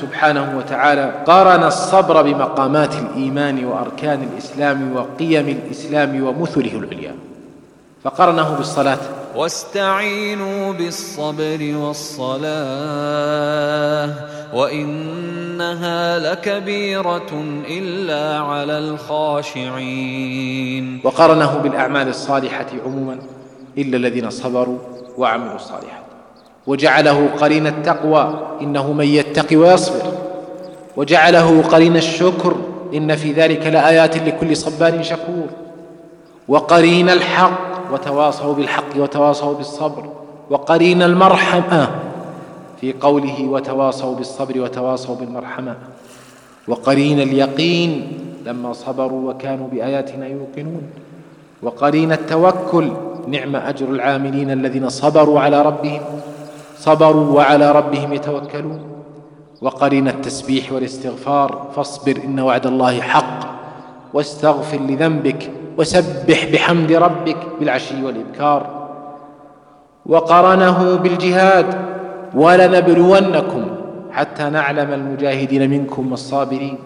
سبحانه وتعالى قارن الصبر بمقامات الإيمان وأركان الإسلام وقيم الإسلام ومثله العليا. فقرنه بالصلاة. واستعينوا بالصبر والصلاة وإنها لكبيرة إلا على الخاشعين. وقرنه بالأعمال الصالحة عموما إلا الذين صبروا وعملوا الصالحات. وجعله قرين التقوى إنه من يتقي ويصبر. وجعله قرين الشكر إن في ذلك لآيات لكل صبار شكور. وقرين الحق وتواصوا بالحق وتواصوا بالصبر. وقرين المرحمة في قوله وتواصوا بالصبر وتواصوا بالمرحمة. وقرين اليقين لما صبروا وكانوا بآياتنا يوقنون. وقرين التوكل نعم أجر العاملين الذين صبروا على ربهم. صبروا وعلى ربهم يتوكلون. وقرين التسبيح والاستغفار. فاصبر إن وعد الله حق. واستغفر لذنبك. وسبح بحمد ربك بالعشي والإبكار. وقرنه بالجهاد. ولنبلونكم حتى نعلم المجاهدين منكم والصابرين.